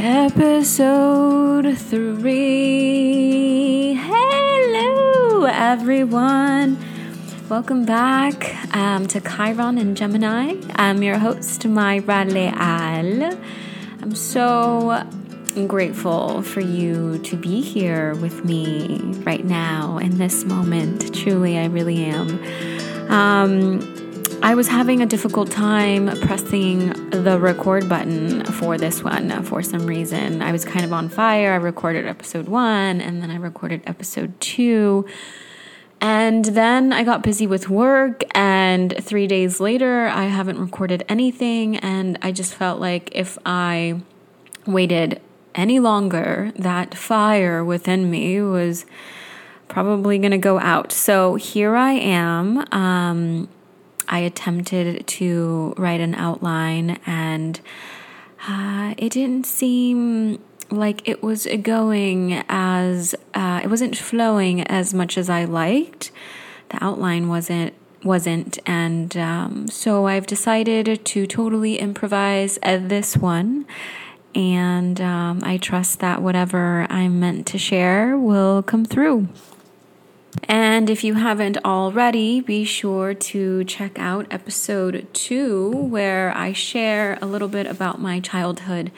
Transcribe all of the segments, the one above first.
Episode 3. Hello, everyone. Welcome back um, to Chiron and Gemini. I'm your host, Mayra Leal. I'm so grateful for you to be here with me right now in this moment. Truly, I really am. Um, I was having a difficult time pressing the record button for this one for some reason. I was kind of on fire. I recorded episode one and then I recorded episode two. And then I got busy with work, and three days later, I haven't recorded anything. And I just felt like if I waited any longer, that fire within me was probably going to go out. So here I am. Um, I attempted to write an outline and uh, it didn't seem like it was going as uh, it wasn't flowing as much as I liked. The outline wasn't wasn't, and um, so I've decided to totally improvise this one. And um, I trust that whatever I'm meant to share will come through. And if you haven't already, be sure to check out episode two, where I share a little bit about my childhood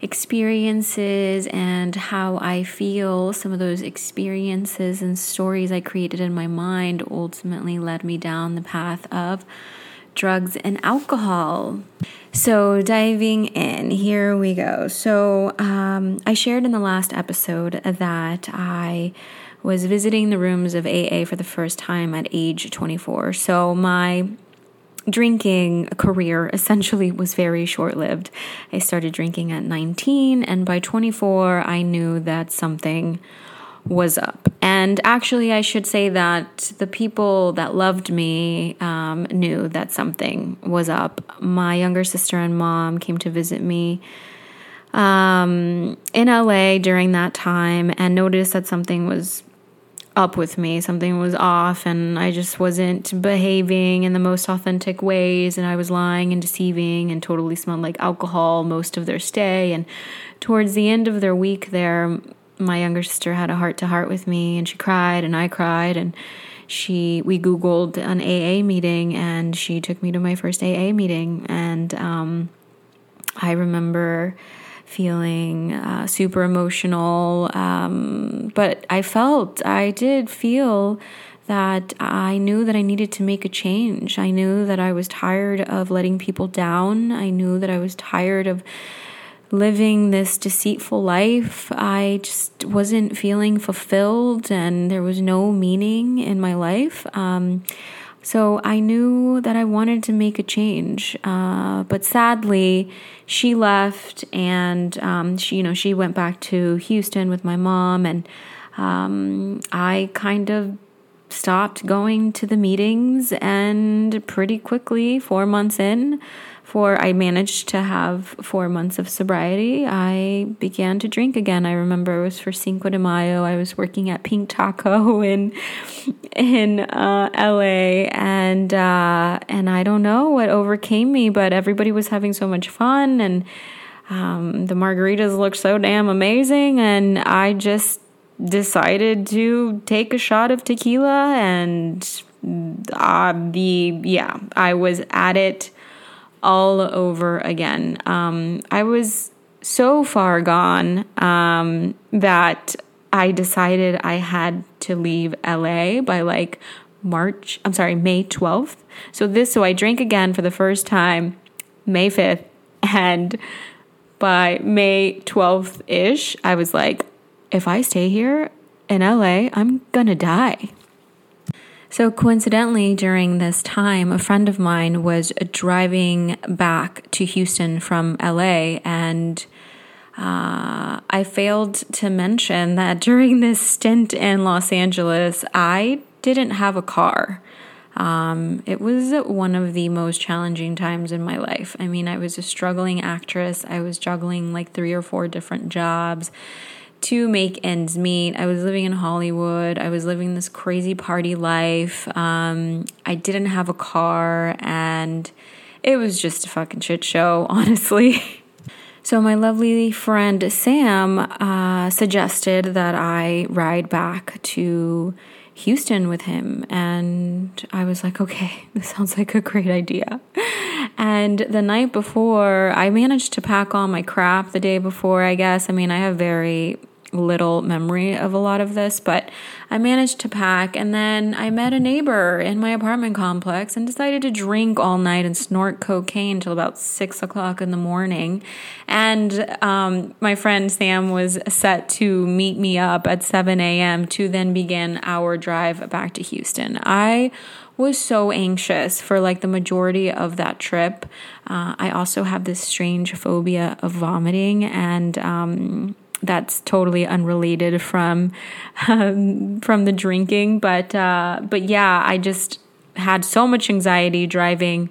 experiences and how I feel some of those experiences and stories I created in my mind ultimately led me down the path of drugs and alcohol. So, diving in, here we go. So, um, I shared in the last episode that I was visiting the rooms of AA for the first time at age 24. So my drinking career essentially was very short lived. I started drinking at 19, and by 24, I knew that something was up. And actually, I should say that the people that loved me um, knew that something was up. My younger sister and mom came to visit me um, in LA during that time and noticed that something was up with me. Something was off, and I just wasn't behaving in the most authentic ways, and I was lying and deceiving and totally smelled like alcohol most of their stay. And towards the end of their week there, my younger sister had a heart to heart with me, and she cried, and I cried, and she we googled an AA meeting, and she took me to my first AA meeting, and um, I remember feeling uh, super emotional. Um, but I felt, I did feel that I knew that I needed to make a change. I knew that I was tired of letting people down. I knew that I was tired of living this deceitful life. I just wasn't feeling fulfilled and there was no meaning in my life. Um, so I knew that I wanted to make a change. Uh, but sadly, she left and um, she, you know, she went back to Houston with my mom, and um, I kind of stopped going to the meetings. And pretty quickly, four months in, for I managed to have four months of sobriety, I began to drink again. I remember it was for Cinco de Mayo. I was working at Pink Taco in in uh, LA, and uh, and I don't know what overcame me, but everybody was having so much fun, and um, the margaritas looked so damn amazing, and I just decided to take a shot of tequila, and uh, the yeah, I was at it all over again. Um, I was so far gone um, that I decided I had to leave LA by like March, I'm sorry, May 12th. So this, so I drank again for the first time May 5th. And by May 12th ish, I was like, if I stay here in LA, I'm gonna die. So, coincidentally, during this time, a friend of mine was driving back to Houston from LA, and uh, I failed to mention that during this stint in Los Angeles, I didn't have a car. Um, it was one of the most challenging times in my life. I mean, I was a struggling actress, I was juggling like three or four different jobs to make ends meet. I was living in Hollywood. I was living this crazy party life. Um, I didn't have a car, and it was just a fucking shit show, honestly. So, my lovely friend Sam uh, suggested that I ride back to Houston with him. And I was like, okay, this sounds like a great idea. And the night before, I managed to pack all my crap the day before, I guess. I mean, I have very little memory of a lot of this, but I managed to pack. And then I met a neighbor in my apartment complex and decided to drink all night and snort cocaine till about six o'clock in the morning. And um, my friend Sam was set to meet me up at 7 a.m. to then begin our drive back to Houston. I was so anxious for like the majority of that trip. Uh, I also have this strange phobia of vomiting, and um, that's totally unrelated from um, from the drinking. But uh, but yeah, I just had so much anxiety driving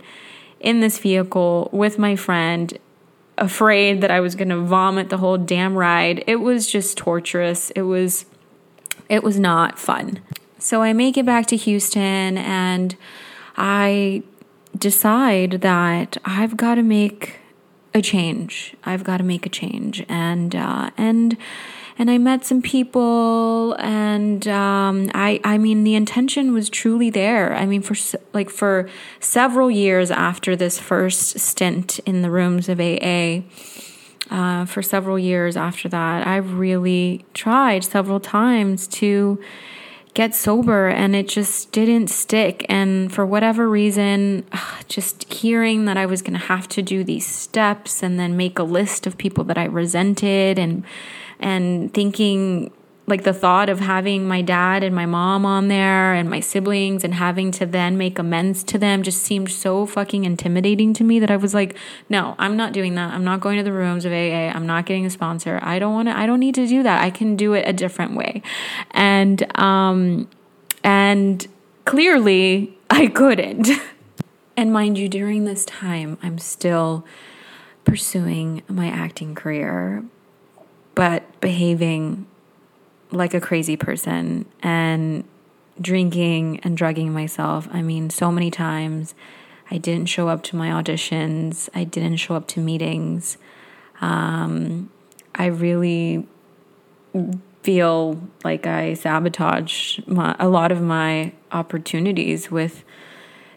in this vehicle with my friend afraid that I was going to vomit the whole damn ride. It was just torturous. It was it was not fun. So I make it back to Houston and I decide that I've got to make a change. I've got to make a change, and uh, and and I met some people, and um, I I mean the intention was truly there. I mean for like for several years after this first stint in the rooms of AA. Uh, for several years after that, I've really tried several times to get sober and it just didn't stick. And for whatever reason, ah, just hearing that I was going to have to do these steps and then make a list of people that I resented and and thinking like the thought of having my dad and my mom on there and my siblings and having to then make amends to them just seemed so fucking intimidating to me that I was like, no, I'm not doing that. I'm not going to the rooms of AA. I'm not getting a sponsor. I don't want to, I don't need to do that. I can do it a different way. And, um, and clearly I couldn't. and mind you, during this time, I'm still pursuing my acting career, but behaving like a crazy person and drinking and drugging myself. I mean, so many times I didn't show up to my auditions, I didn't show up to meetings. Um, I really feel like I sabotaged my, a lot of my opportunities with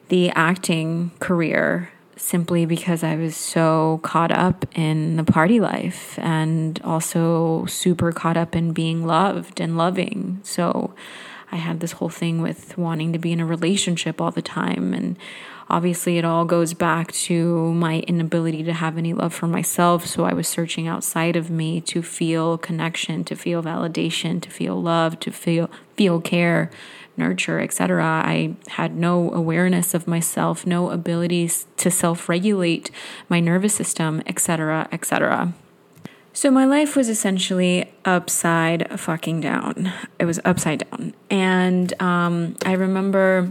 the acting career simply because I was so caught up in the party life and also super caught up in being loved and loving. So I had this whole thing with wanting to be in a relationship all the time. And obviously, it all goes back to my inability to have any love for myself. So I was searching outside of me to feel connection, to feel validation, to feel love, to feel, feel care nurture, etc. I had no awareness of myself, no abilities to self-regulate my nervous system, etc., etc. So my life was essentially upside fucking down. It was upside down, and um, I remember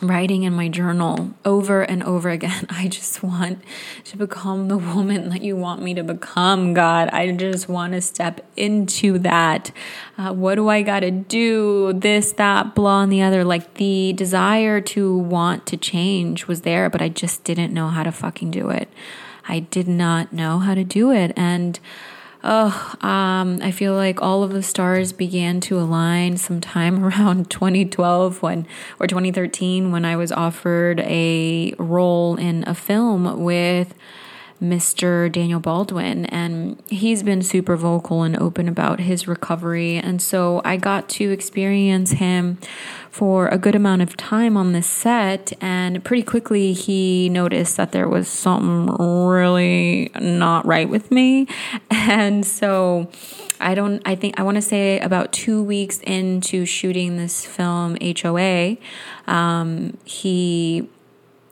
writing in my journal over and over again I just want to become the woman that you want me to become, God. I just want to step into that. Uh, what do I got to do? This, that, blah, and the other. Like the desire to want to change was there, but I just didn't know how to fucking do it. I did not know how to do it. And oh, um, I feel like all of the stars began to align sometime around 2012 when, or 2013 when I was offered a role in a film with Mr. Daniel Baldwin, and he's been super vocal and open about his recovery. And so I got to experience him for a good amount of time on this set, and pretty quickly he noticed that there was something really not right with me. And so I don't, I think, I want to say about two weeks into shooting this film, HOA, um, he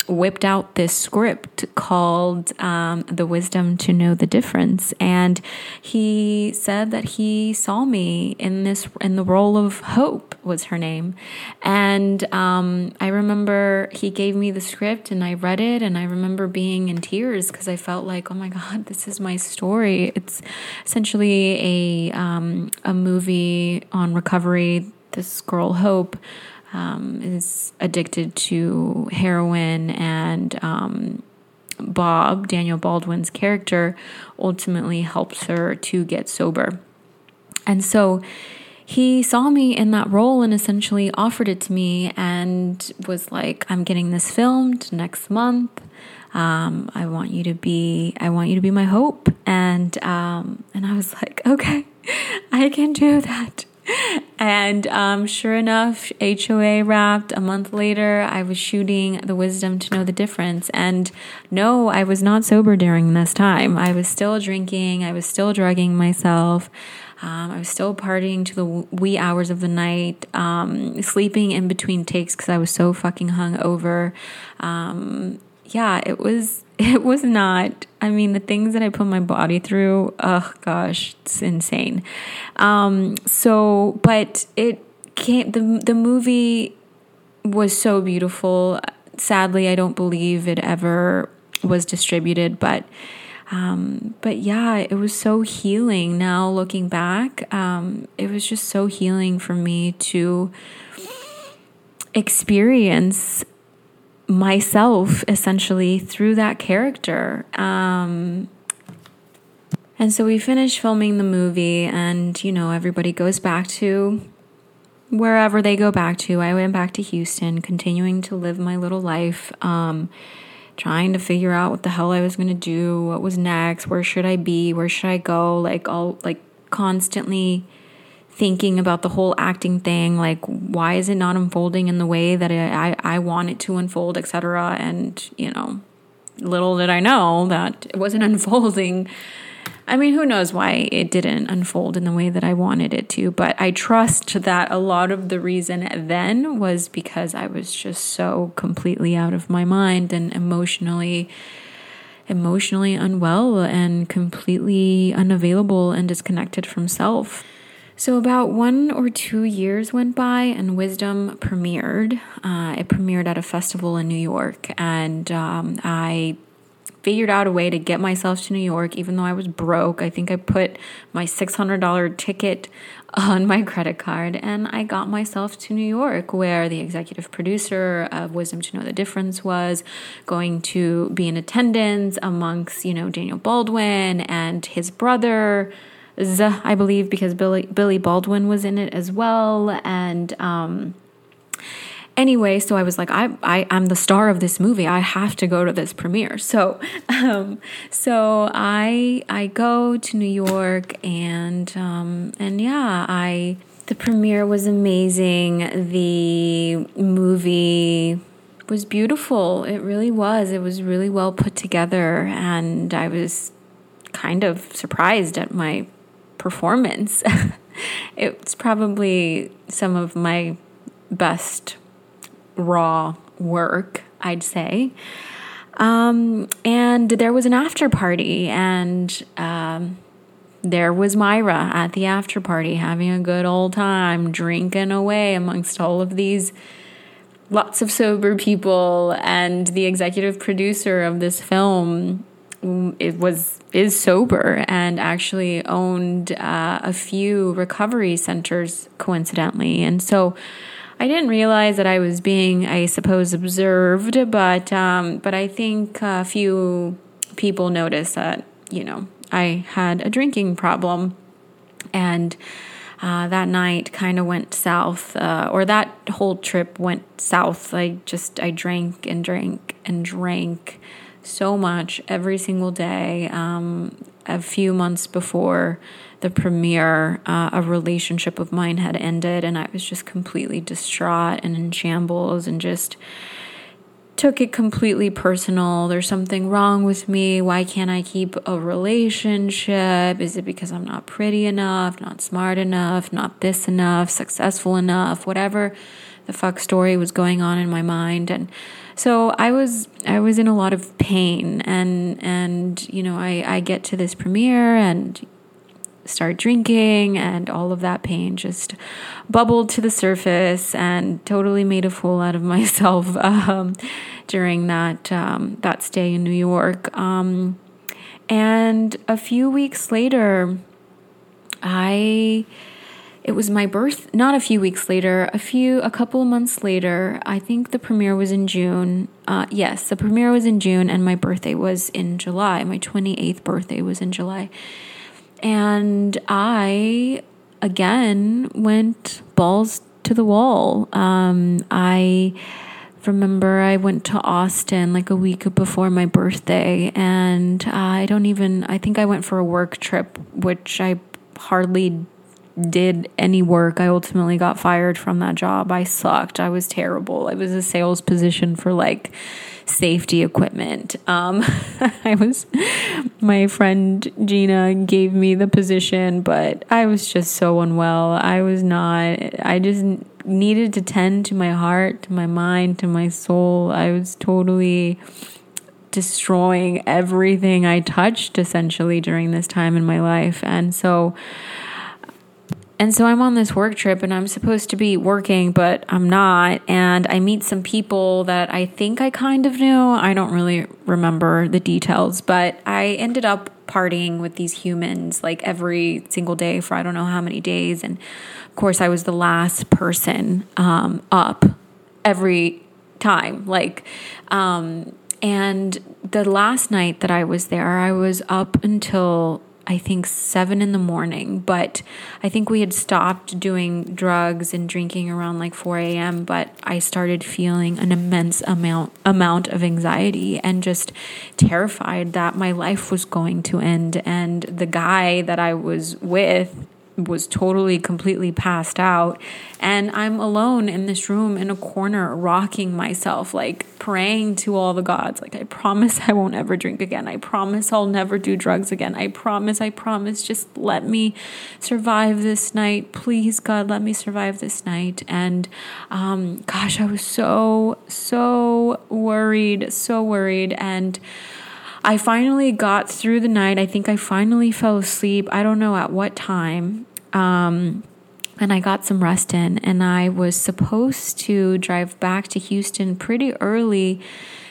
whipped out this script called um, The Wisdom to Know the Difference. And he said that he saw me in this, in the role of Hope, was her name. And um, I remember he gave me the script and I read it, and I remember being in tears because I felt like, oh my God, this is my story. It's essentially a, um, a movie on recovery. This girl, Hope, um, is addicted to heroin and um, Bob, Daniel Baldwin's character, ultimately helps her to get sober. And so he saw me in that role and essentially offered it to me and was like, I'm getting this filmed next month. Um, I want you to be, I want you to be my hope. And, um, and I was like, okay, I can do that. And um, sure enough, HOA wrapped. A month later, I was shooting The Wisdom to Know the Difference. And no, I was not sober during this time. I was still drinking, I was still drugging myself. Um, I was still partying to the wee hours of the night, um, sleeping in between takes because I was so fucking hungover. Um, yeah, it was it was not. I mean, the things that I put my body through, oh gosh, it's insane. Um, so, but it came. the The movie was so beautiful. Sadly, I don't believe it ever was distributed, but um, but yeah, it was so healing. Now looking back, um, it was just so healing for me to experience myself essentially through that character. Um, and so we finished filming the movie, and you know, everybody goes back to wherever they go back to. I went back to Houston, continuing to live my little life. Um, trying to figure out what the hell I was going to do, what was next, where should I be, where should I go, like all like constantly thinking about the whole acting thing, like why is it not unfolding in the way that I I, I want it to unfold, etc. And you know, little did I know that it wasn't unfolding I mean, who knows why it didn't unfold in the way that I wanted it to, but I trust that a lot of the reason then was because I was just so completely out of my mind and emotionally emotionally unwell and completely unavailable and disconnected from self. So, about one or two years went by, and Wisdom premiered. Uh, it premiered at a festival in New York, and um, I figured out a way to get myself to New York, even though I was broke. I think I put my $600 ticket on my credit card and I got myself to New York, where the executive producer of Wisdom to Know the Difference was going to be in attendance amongst, you know, Daniel Baldwin and his brother. I believe because Billy Billy Baldwin was in it as well, and um, anyway, so I was like, I, I, I'm the star of this movie. I have to go to this premiere. So, um, so I, I go to New York and, um, and yeah, I, the premiere was amazing. The movie was beautiful. It really was. It was really well put together. And I was kind of surprised at my performance. it's probably some of my best raw work, I'd say. Um, and there was an after party, and um, there was Mayra at the after party having a good old time, drinking away amongst all of these lots of sober people. And the executive producer of this film it was is sober and actually owned uh, a few recovery centers coincidentally, and so I didn't realize that I was being, I suppose, observed, but um, but I think a few people noticed that you know I had a drinking problem, and uh, that night kind of went south, uh, or that whole trip went south. I just I drank and drank and drank so much every single day. Um, a few months before the premiere, uh, a relationship of mine had ended, and I was just completely distraught and in shambles and just took it completely personal. There's something wrong with me. Why can't I keep a relationship? Is it because I'm not pretty enough, not smart enough, not this enough, successful enough, whatever the fuck story was going on in my mind and so I was I was in a lot of pain and and you know I I get to this premiere and start drinking, and all of that pain just bubbled to the surface and totally made a fool out of myself um, during that um, that stay in New York. Um, and a few weeks later, I it was my birth, not a few weeks later, a few, a couple of months later. I think the premiere was in June. Uh, yes, the premiere was in June, and my birthday was in July. My 28th birthday was in July. And I, again, went balls to the wall. Um, I remember I went to Austin like a week before my birthday, and I don't even, I think I went for a work trip, which I hardly did any work. I ultimately got fired from that job. I sucked. I was terrible. It was a sales position for like safety equipment. Um, I was, my friend Gina gave me the position, but I was just so unwell. I was not, I just needed to tend to my heart, to my mind, to my soul. I was totally destroying everything I touched essentially during this time in my life. And so, and so I'm on this work trip and I'm supposed to be working, but I'm not. And I meet some people that I think I kind of knew. I don't really remember the details, but I ended up partying with these humans like every single day for I don't know how many days. And of course, I was the last person um, up every time. Like, um, and the last night that I was there, I was up until I think seven in the morning, but I think we had stopped doing drugs and drinking around like 4 a.m. But I started feeling an immense amount amount of anxiety and just terrified that my life was going to end. And the guy that I was with was totally completely passed out. And i'm alone in this room in a corner rocking myself like praying to all the gods. Like i promise i won't ever drink again. I promise i'll never do drugs again. I promise i promise just let me survive this night. Please god let me survive this night. And um, gosh i was so so worried so worried. And I finally got through the night. I think I finally fell asleep. I don't know at what time. Um, and I got some rest in, and I was supposed to drive back to Houston pretty early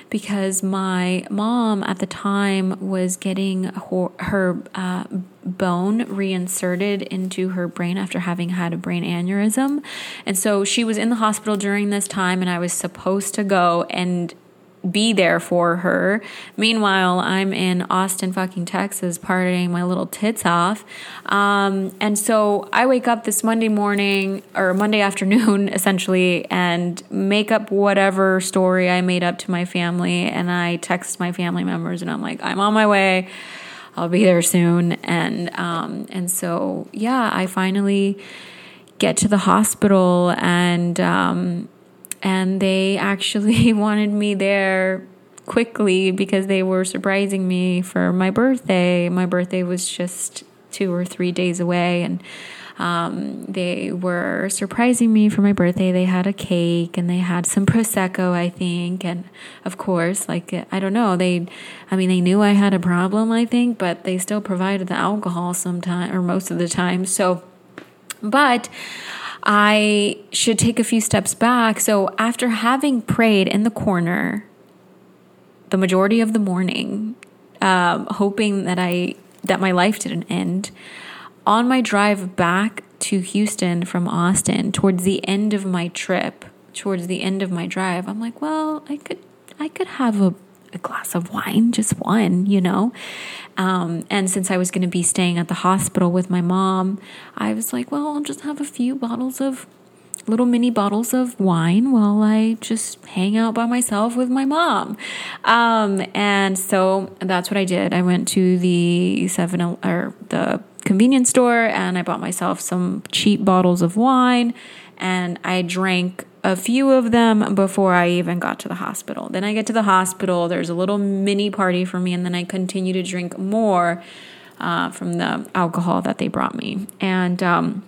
because my mom at the time was getting her, her uh, bone reinserted into her brain after having had a brain aneurysm. And so she was in the hospital during this time, and I was supposed to go and be there for her. Meanwhile, I'm in Austin, fucking Texas, partying my little tits off. Um, and so I wake up this Monday morning or Monday afternoon, essentially, and make up whatever story I made up to my family. And I text my family members, and I'm like, I'm on my way. I'll be there soon. And um, and so yeah, I finally get to the hospital and. Um, and they actually wanted me there quickly because they were surprising me for my birthday. My birthday was just two or three days away, and um, they were surprising me for my birthday. They had a cake and they had some prosecco, I think, and of course, like I don't know, they, I mean, they knew I had a problem, I think, but they still provided the alcohol sometime or most of the time. So, but I should take a few steps back. So, after having prayed in the corner the majority of the morning, um, hoping that I that my life didn't end, on my drive back to Houston from Austin, towards the end of my trip, towards the end of my drive, I'm like, well, I could I could have a a glass of wine, just one, you know. Um, and since I was going to be staying at the hospital with my mom, I was like, well, I'll just have a few bottles of little mini bottles of wine while I just hang out by myself with my mom. Um, and so that's what I did. I went to the seven or the convenience store and I bought myself some cheap bottles of wine and I drank a few of them before I even got to the hospital. Then I get to the hospital, there's a little mini party for me, and then I continue to drink more uh, from the alcohol that they brought me. And um,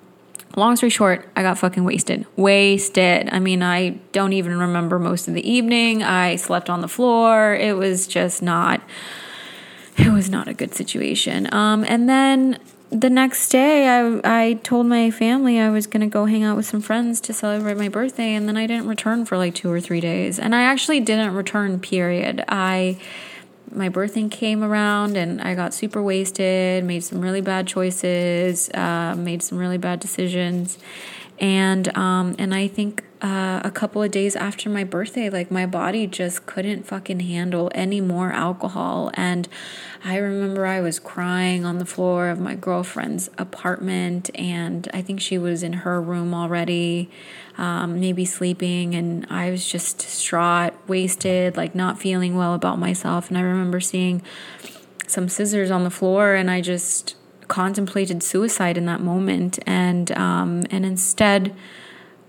long story short, I got fucking wasted. Wasted. I mean, I don't even remember most of the evening. I slept on the floor. It was just not. It was not a good situation. Um, and then the next day I I told my family I was going to go hang out with some friends to celebrate my birthday and then I didn't return for like 2 or 3 days. And I actually didn't return period. I my birthing came around and I got super wasted, made some really bad choices, uh, made some really bad decisions, and um, and I think uh, a couple of days after my birthday, like my body just couldn't fucking handle any more alcohol, and I remember I was crying on the floor of my girlfriend's apartment, and I think she was in her room already, um, maybe sleeping, and I was just distraught, wasted, like not feeling well about myself, and I remember seeing some scissors on the floor, and I just contemplated suicide in that moment, and um, and instead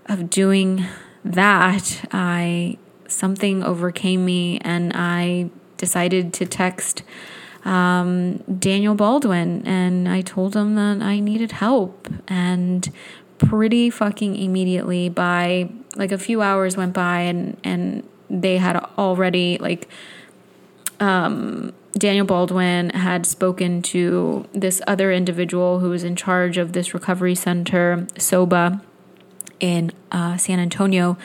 of doing that, I something overcame me, and I decided to text um, Daniel Baldwin, and I told him that I needed help, and pretty fucking immediately by like a few hours went by and and they had already like um Daniel Baldwin had spoken to this other individual who was in charge of this recovery center, SOBA, in uh, San Antonio,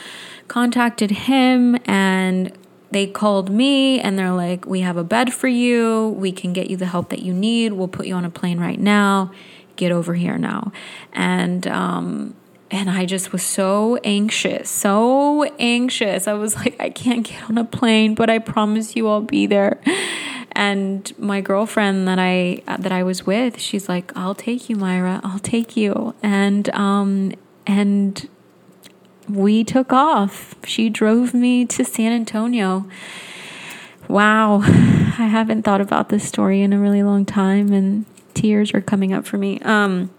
contacted him and they called me and they're like, We have a bed for you. We can get you the help that you need. We'll put you on a plane right now. Get over here now. And, um, and I just was so anxious, so anxious. I was like, I can't get on a plane, but I promise you I'll be there. And my girlfriend that I that I was with, she's like, "I'll take you, Mayra. I'll take you." And um and we took off. She drove me to San Antonio. Wow. I haven't thought about this story in a really long time and tears are coming up for me. Um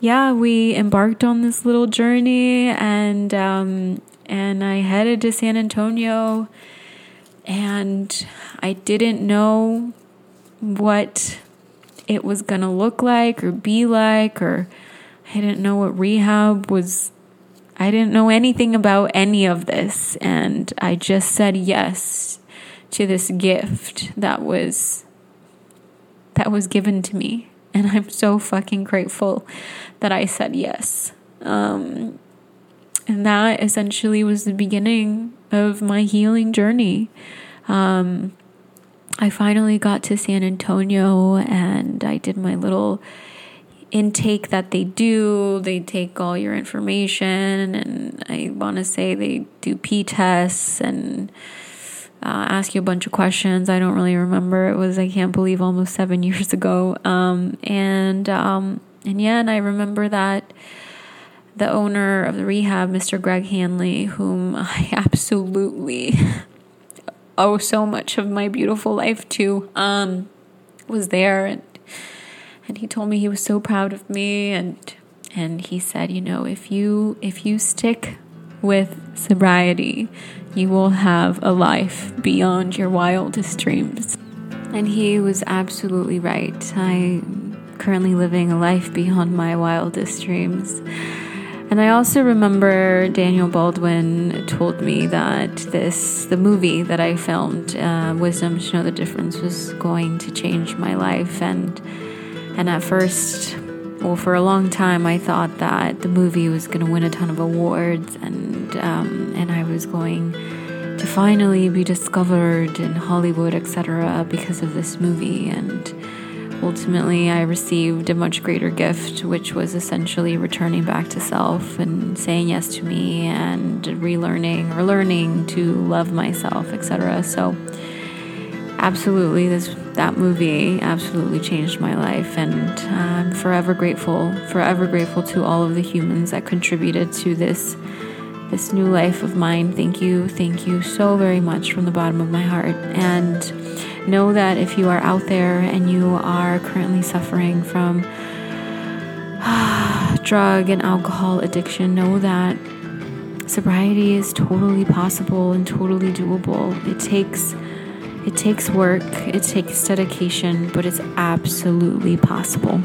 yeah, we embarked on this little journey and um and I headed to San Antonio and I didn't know what it was going to look like or be like, or I didn't know what rehab was. I didn't know anything about any of this. And I just said yes to this gift that was that was given to me and i'm so fucking grateful that i said yes um, and that essentially was the beginning of my healing journey. Um, I finally got to San Antonio and I did my little intake that they do. They take all your information, and I want to say they do P tests and uh, ask you a bunch of questions. I don't really remember. It was I can't believe almost seven years ago. Um, and um, and yeah, and I remember that the owner of the rehab, Mr. Greg Hannley, whom I absolutely owe so much of my beautiful life to, um, was there and and he told me he was so proud of me and and he said, you know, if you if you stick with sobriety, you will have a life beyond your wildest dreams. And he was absolutely right. I'm currently living a life beyond my wildest dreams. And I also remember Daniel Baldwin told me that this, the movie that I filmed, uh, Wisdom to Know the Difference, was going to change my life. And, and at first, well, for a long time, I thought that the movie was going to win a ton of awards and, um, and I was going to finally be discovered in Hollywood, etc., because of this movie. And, ultimately, I received a much greater gift, which was essentially returning back to self and saying yes to me and relearning or learning to love myself, etc. So, absolutely, this that movie absolutely changed my life, and uh, I'm forever grateful, forever grateful to all of the humans that contributed to this this new life of mine. Thank you, thank you so very much from the bottom of my heart, and know that if you are out there and you are currently suffering from drug and alcohol addiction, know that sobriety is totally possible and totally doable. It takes it takes work, it takes dedication, but it's absolutely possible.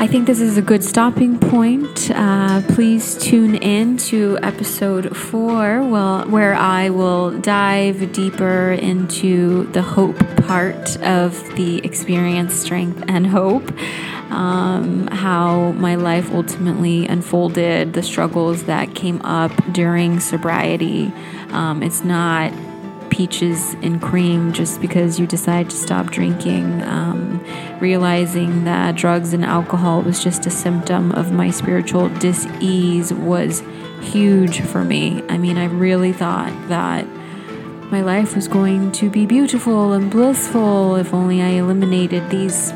I think this is a good stopping point. Uh, please tune in to episode four, well, where I will dive deeper into the hope part of the experience, strength, and hope. Um, how my life ultimately unfolded, the struggles that came up during sobriety. Um, it's not peaches and cream just because you decide to stop drinking. Um, realizing that drugs and alcohol was just a symptom of my spiritual dis-ease was huge for me. I mean, I really thought that my life was going to be beautiful and blissful if only I eliminated these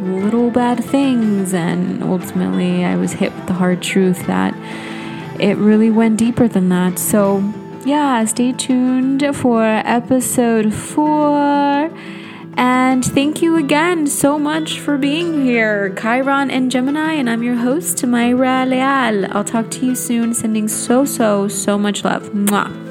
little bad things. And ultimately, I was hit with the hard truth that it really went deeper than that. So, yeah, stay tuned for episode four. And thank you again so much for being here, Chiron and Gemini, and I'm your host, Mayra Leal. I'll talk to you soon, sending so, so, so much love. Mwah.